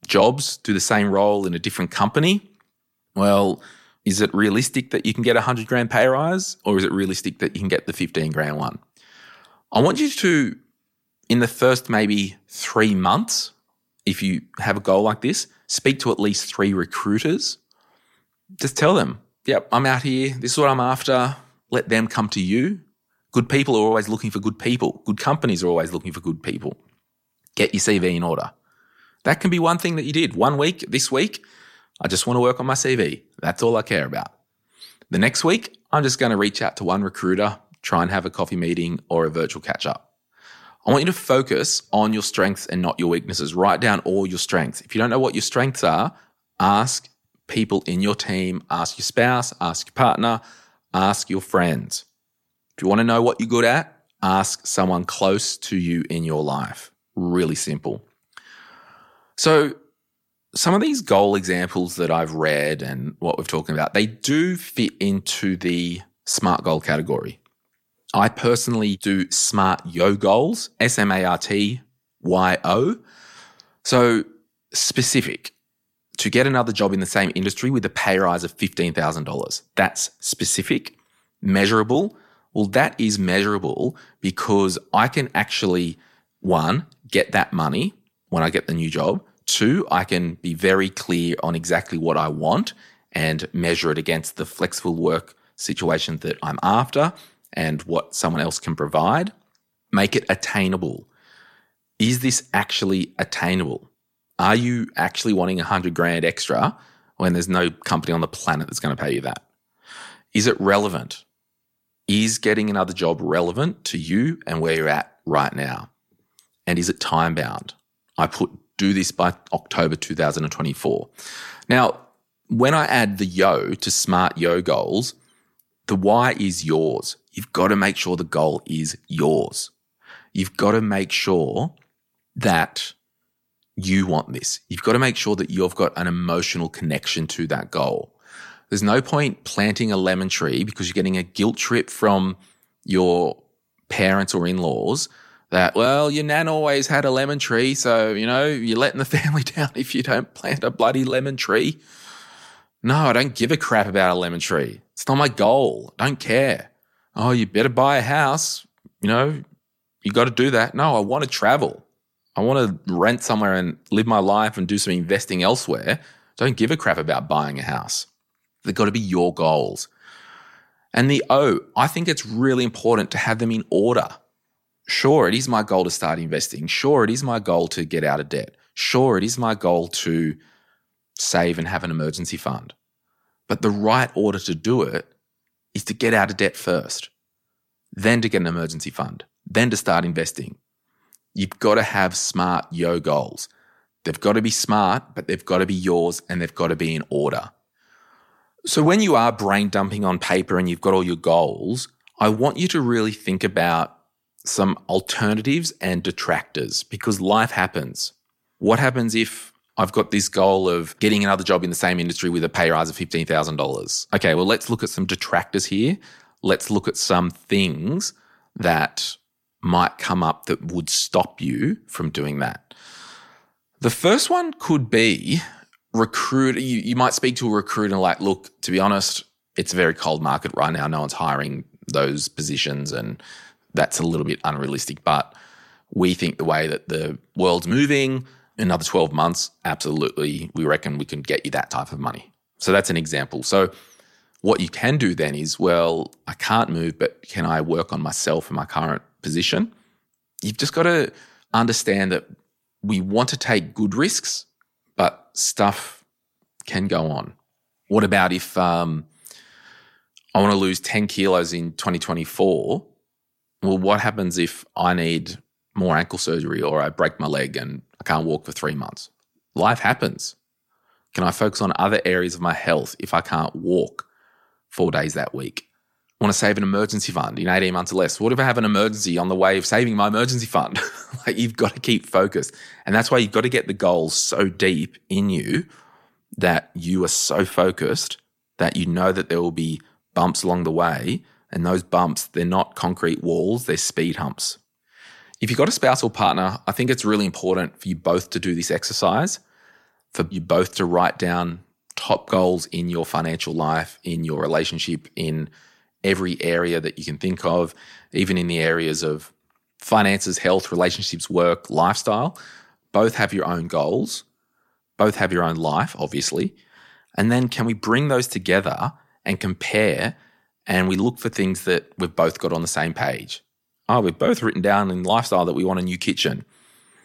jobs, do the same role in a different company. Well, is it realistic that you can get a 100 grand pay rise or is it realistic that you can get the 15 grand one? I want you to, in the first maybe three months, if you have a goal like this, speak to at least three recruiters. Just tell them, yep, I'm out here. This is what I'm after. Let them come to you. Good people are always looking for good people. Good companies are always looking for good people get your CV in order. That can be one thing that you did. One week, this week, I just want to work on my CV. That's all I care about. The next week, I'm just going to reach out to one recruiter, try and have a coffee meeting or a virtual catch up. I want you to focus on your strengths and not your weaknesses. Write down all your strengths. If you don't know what your strengths are, ask people in your team, ask your spouse, ask your partner, ask your friends. If you want to know what you're good at, ask someone close to you in your life really simple. So, some of these goal examples that I've read and what we're talking about, they do fit into the SMART goal category. I personally do SMART YO goals, S M A R T Y O. So specific to get another job in the same industry with a pay rise of $15,000. That's specific, measurable. Well, that is measurable because I can actually, one, get that money when I get the new job. Two, I can be very clear on exactly what I want and measure it against the flexible work situation that I'm after and what someone else can provide. Make it attainable. Is this actually attainable? Are you actually wanting a hundred grand extra when there's no company on the planet that's going to pay you that? Is it relevant? Is getting another job relevant to you and where you're at right now? And is it time bound? I put do this by October 2024. Now, when I add the yo to smart yo goals, the why is yours. You've got to make sure the goal is yours. You've got to make sure that you want this. You've got to make sure that you've got an emotional connection to that goal. There's no point planting a lemon tree because you're getting a guilt trip from your parents or in laws that, well, your nan always had a lemon tree. So, you know, you're letting the family down if you don't plant a bloody lemon tree. No, I don't give a crap about a lemon tree. It's not my goal. I don't care. Oh, you better buy a house. You know, you got to do that. No, I want to travel. I want to rent somewhere and live my life and do some investing elsewhere. Don't give a crap about buying a house. They've got to be your goals. And the O, I think it's really important to have them in order. Sure, it is my goal to start investing. Sure, it is my goal to get out of debt. Sure, it is my goal to save and have an emergency fund. But the right order to do it is to get out of debt first, then to get an emergency fund, then to start investing, You've got to have smart yo goals. They've got to be smart, but they've got to be yours and they've got to be in order. So when you are brain dumping on paper and you've got all your goals, I want you to really think about some alternatives and detractors because life happens. What happens if I've got this goal of getting another job in the same industry with a pay rise of $15,000? Okay, well, let's look at some detractors here. Let's look at some things that might come up that would stop you from doing that. The first one could be recruit. You, you might speak to a recruiter like, look, to be honest, it's a very cold market right now. No one's hiring those positions, and that's a little bit unrealistic. But we think the way that the world's moving, another 12 months, absolutely, we reckon we can get you that type of money. So that's an example. So what you can do then is, well, I can't move, but can I work on myself in my current position. You've just got to understand that we want to take good risks, but stuff can go on. What about if um, I want to lose 10 kilos in 2024? Well, what happens if I need more ankle surgery or I break my leg and I can't walk for three months? Life happens. Can I focus on other areas of my health if I can't walk four days that week? want to save an emergency fund in 18 months or less. What if I have an emergency on the way of saving my emergency fund? like you've got to keep focused. And that's why you've got to get the goals so deep in you that you are so focused that you know that there will be bumps along the way. And those bumps, they're not concrete walls, they're speed humps. If you've got a spouse or partner, I think it's really important for you both to do this exercise, for you both to write down top goals in your financial life, in your relationship, in every area that you can think of, even in the areas of finances, health, relationships, work, lifestyle. Both have your own goals, both have your own life, obviously. And then can we bring those together and compare and we look for things that we've both got on the same page? Oh, we've both written down in lifestyle that we want a new kitchen.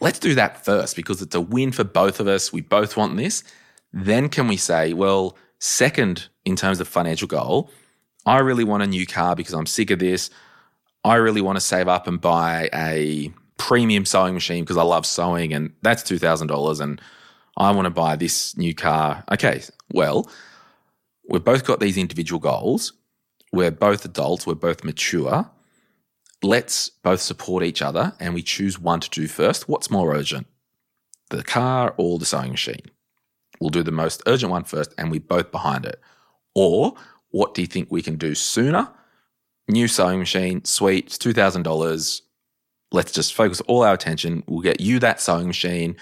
Let's do that first because it's a win for both of us. We both want this. Then can we say, well, second in terms of financial goal, I really want a new car because I'm sick of this. I really want to save up and buy a premium sewing machine because I love sewing and that's $2,000 and I want to buy this new car. Okay, well, we've both got these individual goals. We're both adults, we're both mature. Let's both support each other and we choose one to do first. What's more urgent, the car or the sewing machine? We'll do the most urgent one first and we both behind it. Or what do you think we can do sooner new sewing machine, sweet, $2,000. Let's just focus all our attention. We'll get you that sewing machine.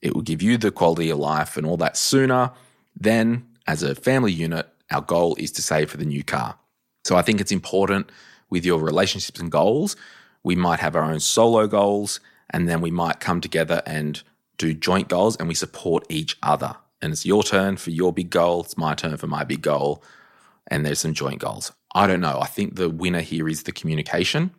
It will give you the quality of life and all that sooner. Then, as a family unit, our goal is to save for the new car. So I think it's important with your relationships and goals. We might have our own solo goals, and then we might come together and do joint goals and we support each other. And it's your turn for your big goal, it's my turn for my big goal, and there's some joint goals. I don't know. I think the winner here is the communication.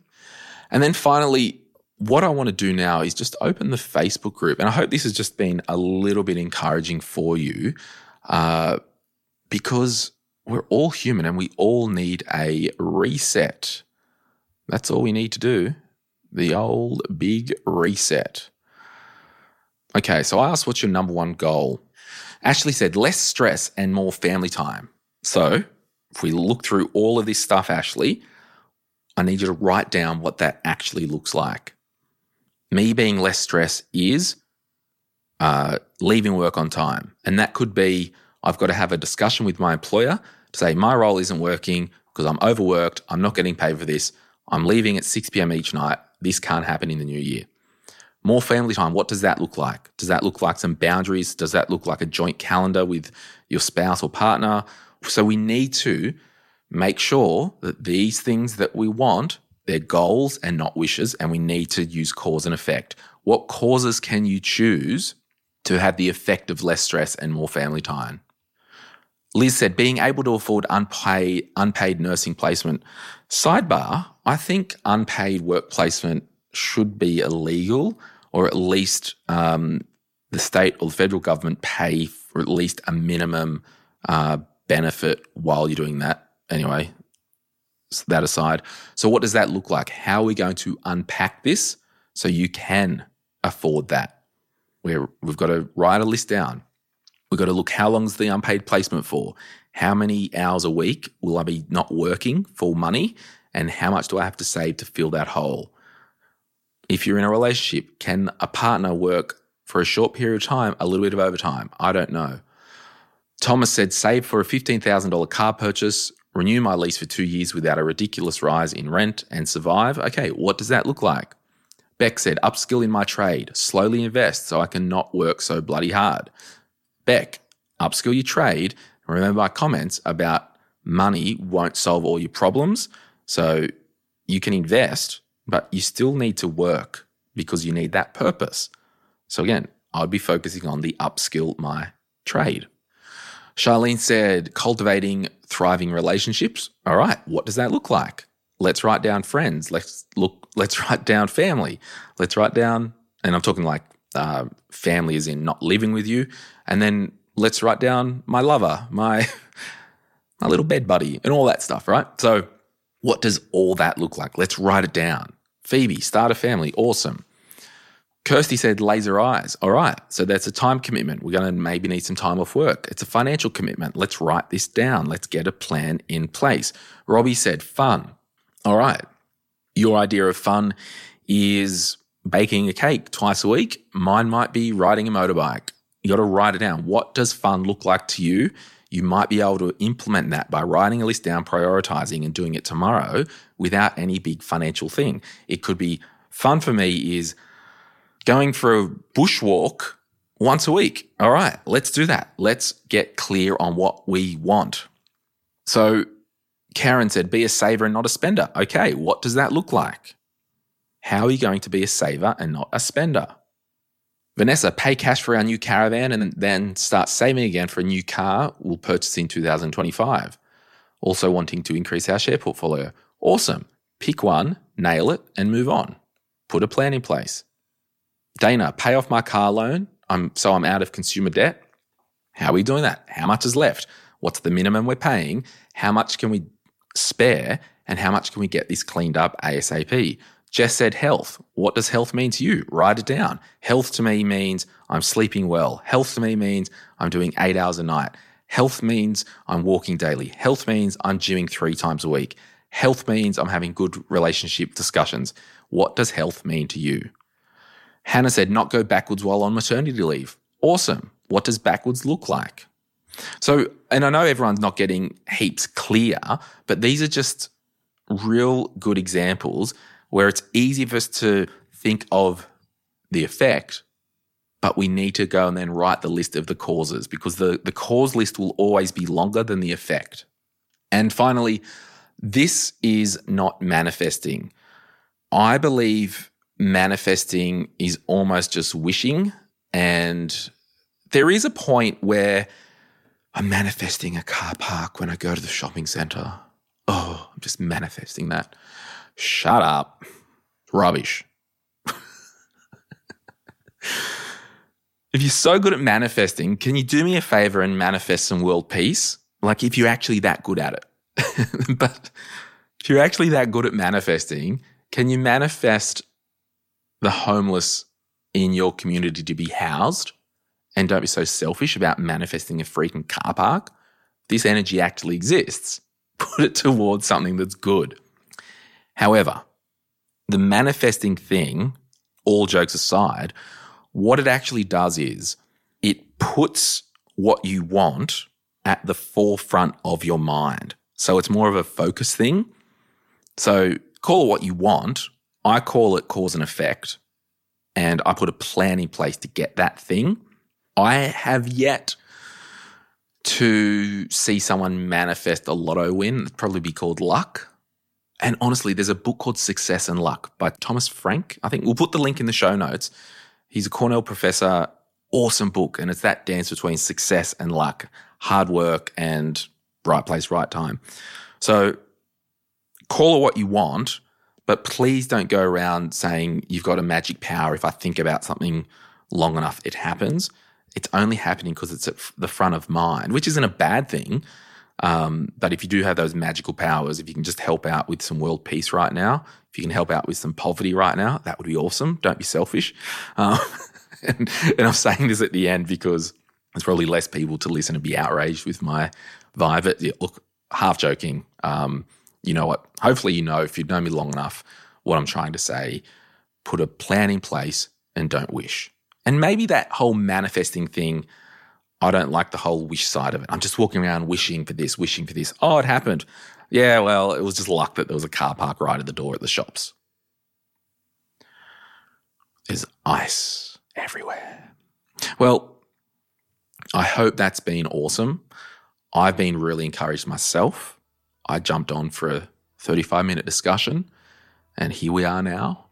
And then finally, what I want to do now is just open the Facebook group. And I hope this has just been a little bit encouraging for you uh, because we're all human and we all need a reset. That's all we need to do. The old big reset. Okay, so I asked what's your number one goal? Ashley said less stress and more family time. So if we look through all of this stuff, Ashley, I need you to write down what that actually looks like. Me being less stress is uh, leaving work on time. And that could be I've got to have a discussion with my employer say my role isn't working because I'm overworked, I'm not getting paid for this, I'm leaving at 6 p.m. each night. This can't happen in the new year. More family time, what does that look like? Does that look like some boundaries? Does that look like a joint calendar with your spouse or partner? So we need to make sure that these things that we want, they're goals and not wishes, and we need to use cause and effect. What causes can you choose to have the effect of less stress and more family time? Liz said, being able to afford unpaid, unpaid nursing placement. Sidebar, I think unpaid work placement should be illegal, or at least um, the state or the federal government pay for at least a minimum uh, benefit while you're doing that. Anyway, that aside. So, what does that look like? How are we going to unpack this so you can afford that? Where we've got to write a list down. We've got to look how long's the unpaid placement for? How many hours a week will I be not working for money? And how much do I have to save to fill that hole? If you're in a relationship, can a partner work for a short period of time, a little bit of overtime? I don't know. Thomas said, save for a $15,000 car purchase, renew my lease for two years without a ridiculous rise in rent, and survive. Okay, what does that look like? Beck said, upskill in my trade, slowly invest so I can not work so bloody hard. Beck, upskill your trade. Remember my comments about money won't solve all your problems. So you can invest, but you still need to work because you need that purpose. So again, I'd be focusing on the upskill my trade. Charlene said, cultivating thriving relationships. All right, what does that look like? Let's write down friends. Let's look. Let's write down family. Let's write down, and I'm talking like uh, family is in not living with you, and then let's write down my lover, my my little bed buddy, and all that stuff. Right. So, what does all that look like? Let's write it down. Phoebe, start a family. Awesome. Kirsty said laser eyes. All right. So that's a time commitment. We're going to maybe need some time off work. It's a financial commitment. Let's write this down. Let's get a plan in place. Robbie said fun. All right. Your idea of fun is baking a cake twice a week. Mine might be riding a motorbike. You got to write it down. What does fun look like to you? You might be able to implement that by writing a list down, prioritizing, and doing it tomorrow without any big financial thing. It could be fun for me is going for a bushwalk once a week. All right, let's do that. Let's get clear on what we want. So Karen said, be a saver and not a spender. Okay, what does that look like? How are you going to be a saver and not a spender? Vanessa, pay cash for our new caravan and then start saving again for a new car we'll purchase in 2025. Also wanting to increase our share portfolio. Awesome. Pick one, nail it, and move on. Put a plan in place. Dana, pay off my car loan. I'm so I'm out of consumer debt. How are we doing that? How much is left? What's the minimum we're paying? How much can we spare? And how much can we get this cleaned up ASAP? Jess said health. What does health mean to you? Write it down. Health to me means I'm sleeping well. Health to me means I'm doing eight hours a night. Health means I'm walking daily. Health means I'm gymming three times a week. Health means I'm having good relationship discussions. What does health mean to you? Hannah said, not go backwards while on maternity leave. Awesome. What does backwards look like? So, and I know everyone's not getting heaps clear, but these are just real good examples where it's easy for us to think of the effect, but we need to go and then write the list of the causes because the, the cause list will always be longer than the effect. And finally, this is not manifesting. I believe manifesting is almost just wishing. And there is a point where I'm manifesting a car park when I go to the shopping center. Oh, I'm just manifesting that. Shut up. Rubbish. if you're so good at manifesting, can you do me a favor and manifest some world peace? Like, if you're actually that good at it. but if you're actually that good at manifesting, can you manifest the homeless in your community to be housed? And don't be so selfish about manifesting a freaking car park. This energy actually exists. Put it towards something that's good. However, the manifesting thing, all jokes aside, what it actually does is it puts what you want at the forefront of your mind. So it's more of a focus thing. So call it what you want. I call it cause and effect. And I put a plan in place to get that thing. I have yet to see someone manifest a lotto win. It'd probably be called luck. And honestly, there's a book called Success and Luck by Thomas Frank. I think we'll put the link in the show notes. He's a Cornell professor. Awesome book. And it's that dance between success and luck, hard work and right place, right time. So call it what you want, but please don't go around saying you've got a magic power. If I think about something long enough, it happens. It's only happening because it's at the front of mind, which isn't a bad thing. Um, but if you do have those magical powers, if you can just help out with some world peace right now, if you can help out with some poverty right now, that would be awesome. Don't be selfish. Um, and, and I'm saying this at the end because there's probably less people to listen and be outraged with my vibe. It, look, half joking. Um, you know what? Hopefully, you know if you've known me long enough what I'm trying to say. Put a plan in place and don't wish. And maybe that whole manifesting thing I don't like the whole wish side of it. I'm just walking around wishing for this, wishing for this. Oh, it happened. Yeah, well, it was just luck that there was a car park right at the door at the shops. There's ice everywhere. Well, I hope that's been awesome. I've been really encouraged myself. I jumped on for a 35 minute discussion, and here we are now.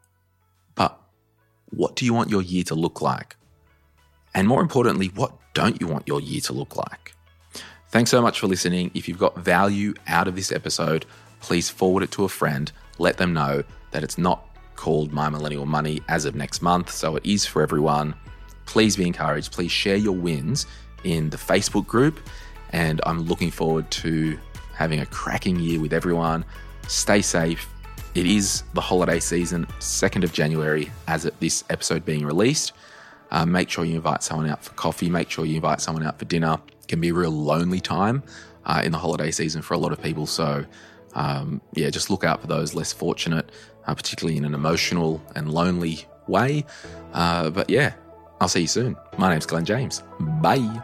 But what do you want your year to look like? And more importantly, what don't you want your year to look like? Thanks so much for listening. If you've got value out of this episode, please forward it to a friend. Let them know that it's not called My Millennial Money as of next month, so it is for everyone. Please be encouraged. Please share your wins in the Facebook group. And I'm looking forward to having a cracking year with everyone. Stay safe. It is the holiday season, 2nd of January, as of this episode being released. Uh, make sure you invite someone out for coffee. Make sure you invite someone out for dinner. It can be a real lonely time uh, in the holiday season for a lot of people. So, um, yeah, just look out for those less fortunate, uh, particularly in an emotional and lonely way. Uh, but yeah, I'll see you soon. My name's Glen James. Bye.